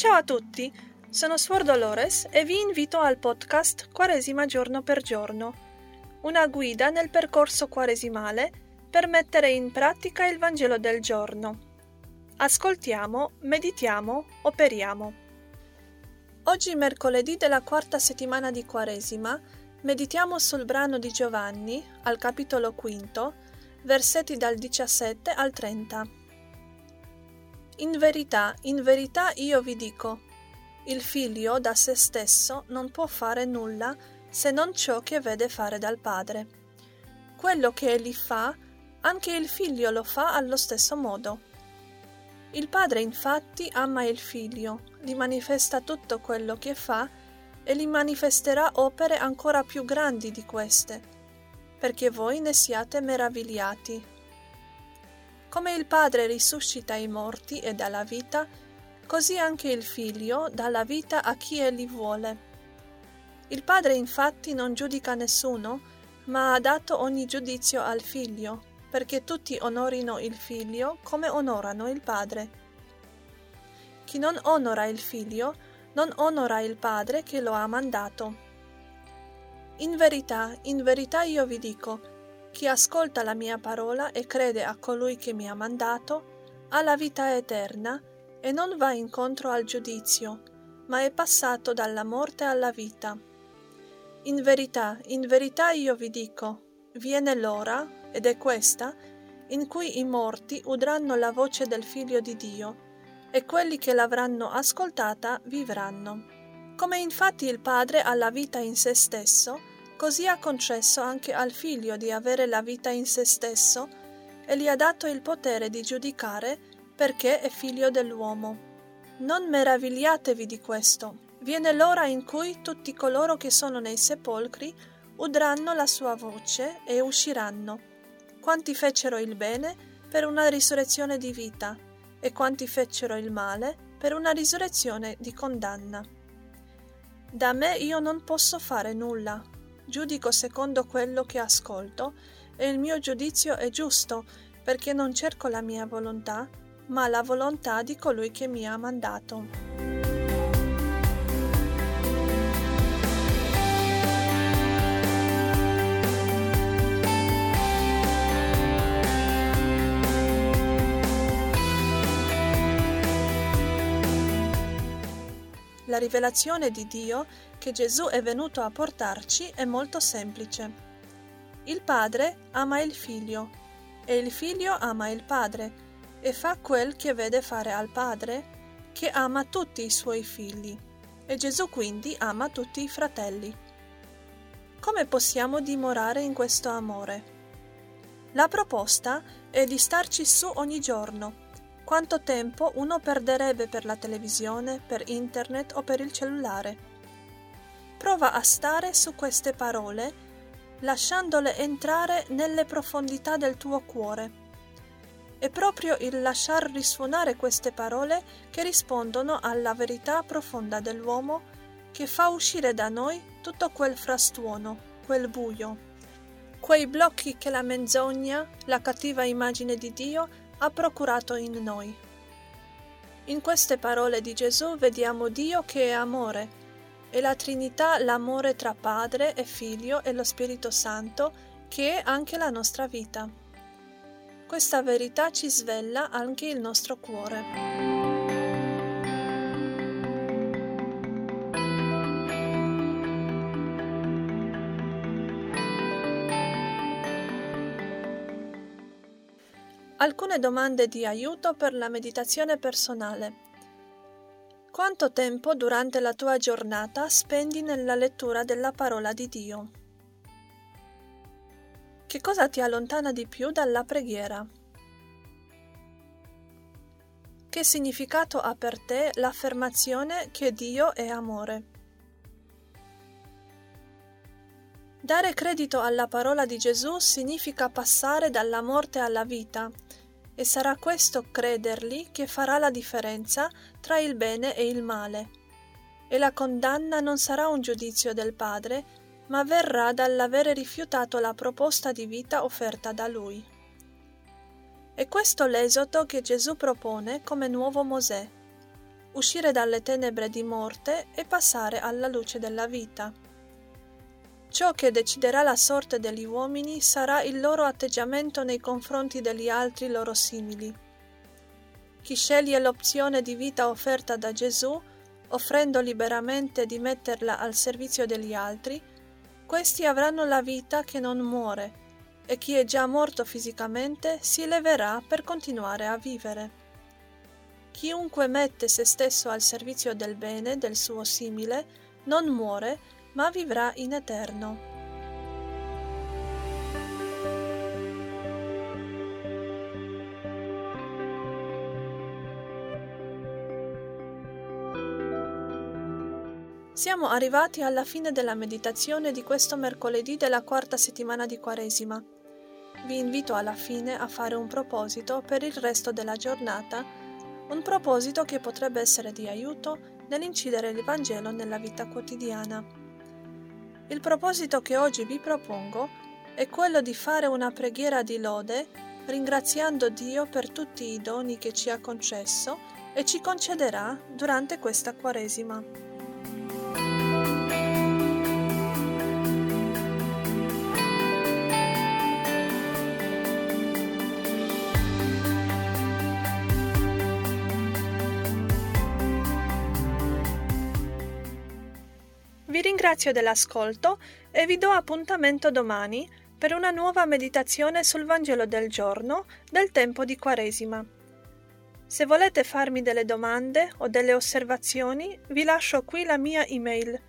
Ciao a tutti, sono Suor Dolores e vi invito al podcast Quaresima giorno per giorno, una guida nel percorso quaresimale per mettere in pratica il Vangelo del giorno. Ascoltiamo, meditiamo, operiamo. Oggi mercoledì della quarta settimana di Quaresima meditiamo sul brano di Giovanni, al capitolo quinto, versetti dal 17 al 30. In verità, in verità io vi dico, il figlio da se stesso non può fare nulla se non ciò che vede fare dal padre. Quello che egli fa, anche il figlio lo fa allo stesso modo. Il padre infatti ama il figlio, gli manifesta tutto quello che fa e gli manifesterà opere ancora più grandi di queste, perché voi ne siate meravigliati. Come il Padre risuscita i morti e dà la vita, così anche il Figlio dà la vita a chi egli vuole. Il Padre infatti non giudica nessuno, ma ha dato ogni giudizio al Figlio, perché tutti onorino il Figlio come onorano il Padre. Chi non onora il Figlio, non onora il Padre che lo ha mandato. In verità, in verità io vi dico, chi ascolta la mia parola e crede a colui che mi ha mandato, ha la vita eterna e non va incontro al giudizio, ma è passato dalla morte alla vita. In verità, in verità io vi dico, viene l'ora, ed è questa, in cui i morti udranno la voce del Figlio di Dio, e quelli che l'avranno ascoltata vivranno. Come infatti il Padre ha la vita in se stesso, Così ha concesso anche al figlio di avere la vita in se stesso e gli ha dato il potere di giudicare perché è figlio dell'uomo. Non meravigliatevi di questo. Viene l'ora in cui tutti coloro che sono nei sepolcri udranno la sua voce e usciranno. Quanti fecero il bene per una risurrezione di vita e quanti fecero il male per una risurrezione di condanna. Da me io non posso fare nulla, giudico secondo quello che ascolto e il mio giudizio è giusto perché non cerco la mia volontà, ma la volontà di colui che mi ha mandato. La rivelazione di Dio che Gesù è venuto a portarci è molto semplice. Il Padre ama il Figlio e il Figlio ama il Padre e fa quel che vede fare al Padre, che ama tutti i suoi figli, e Gesù quindi ama tutti i fratelli. Come possiamo dimorare in questo amore? La proposta è di starci su ogni giorno quanto tempo uno perderebbe per la televisione, per internet o per il cellulare. Prova a stare su queste parole, lasciandole entrare nelle profondità del tuo cuore. È proprio il lasciar risuonare queste parole che rispondono alla verità profonda dell'uomo che fa uscire da noi tutto quel frastuono, quel buio, quei blocchi che la menzogna, la cattiva immagine di Dio ha procurato in noi. In queste parole di Gesù vediamo Dio che è amore e la Trinità l'amore tra Padre e Figlio e lo Spirito Santo che è anche la nostra vita. Questa verità ci svella anche il nostro cuore. Alcune domande di aiuto per la meditazione personale. Quanto tempo durante la tua giornata spendi nella lettura della parola di Dio? Che cosa ti allontana di più dalla preghiera? Che significato ha per te l'affermazione che Dio è amore? Dare credito alla parola di Gesù significa passare dalla morte alla vita, e sarà questo crederli che farà la differenza tra il bene e il male. E la condanna non sarà un giudizio del Padre, ma verrà dall'avere rifiutato la proposta di vita offerta da Lui. È questo l'esodo che Gesù propone come nuovo Mosè. uscire dalle tenebre di morte e passare alla luce della vita. Ciò che deciderà la sorte degli uomini sarà il loro atteggiamento nei confronti degli altri loro simili. Chi sceglie l'opzione di vita offerta da Gesù, offrendo liberamente di metterla al servizio degli altri, questi avranno la vita che non muore, e chi è già morto fisicamente si leverà per continuare a vivere. Chiunque mette se stesso al servizio del bene del suo simile non muore, ma vivrà in eterno. Siamo arrivati alla fine della meditazione di questo mercoledì della quarta settimana di Quaresima. Vi invito alla fine a fare un proposito per il resto della giornata, un proposito che potrebbe essere di aiuto nell'incidere il Vangelo nella vita quotidiana. Il proposito che oggi vi propongo è quello di fare una preghiera di lode ringraziando Dio per tutti i doni che ci ha concesso e ci concederà durante questa Quaresima. Vi ringrazio dell'ascolto e vi do appuntamento domani per una nuova meditazione sul Vangelo del giorno del tempo di Quaresima. Se volete farmi delle domande o delle osservazioni, vi lascio qui la mia email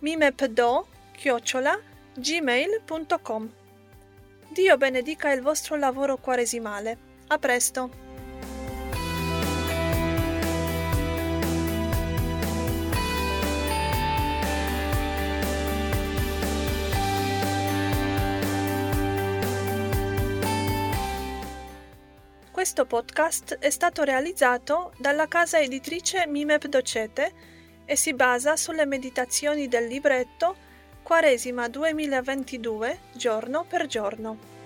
mimepdo-gmail.com Dio benedica il vostro lavoro quaresimale. A presto! Questo podcast è stato realizzato dalla casa editrice Mimep Docete e si basa sulle meditazioni del libretto Quaresima 2022 giorno per giorno.